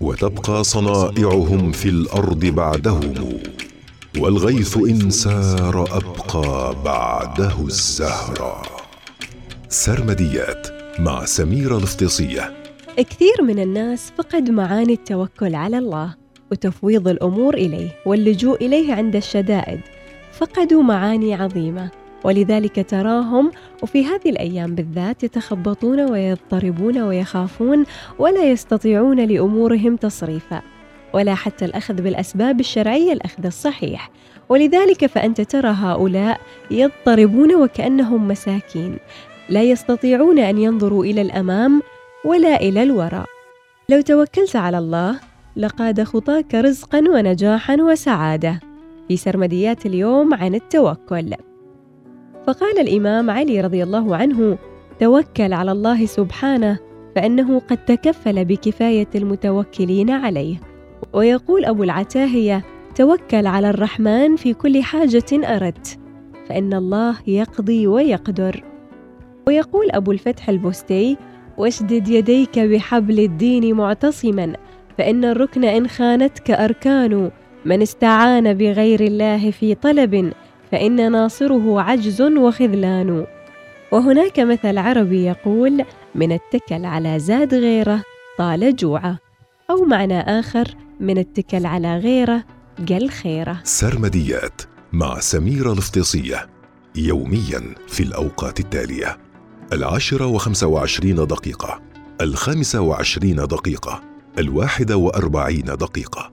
وتبقى صنائعهم في الأرض بعدهم والغيث إن سار أبقى بعده الزهرا سرمديات مع سميره الافتصيه كثير من الناس فقد معاني التوكل على الله وتفويض الأمور إليه واللجوء إليه عند الشدائد فقدوا معاني عظيمة. ولذلك تراهم وفي هذه الأيام بالذات يتخبطون ويضطربون ويخافون ولا يستطيعون لأمورهم تصريفا ولا حتى الأخذ بالأسباب الشرعية الأخذ الصحيح. ولذلك فأنت ترى هؤلاء يضطربون وكأنهم مساكين لا يستطيعون أن ينظروا إلى الأمام ولا إلى الوراء. لو توكلت على الله لقاد خطاك رزقا ونجاحا وسعادة. في سرمديات اليوم عن التوكل. فقال الإمام علي رضي الله عنه توكل على الله سبحانه فإنه قد تكفل بكفاية المتوكلين عليه. ويقول أبو العتاهية توكل على الرحمن في كل حاجة أردت فإن الله يقضي ويقدر. ويقول أبو الفتح البستي واشدد يديك بحبل الدين معتصما فإن الركن إن خانتك أركان من استعان بغير الله في طلب فإن ناصره عجز وخذلان. وهناك مثل عربي يقول من اتكل على زاد غيره طال جوعه. أو معنى آخر من اتكل على غيره قل خيره. سرمديات مع سميرة الافتصية يوميا في الأوقات التالية. العاشرة وخمسة وعشرين دقيقة الخامسة وعشرين دقيقة الواحدة وأربعين دقيقة.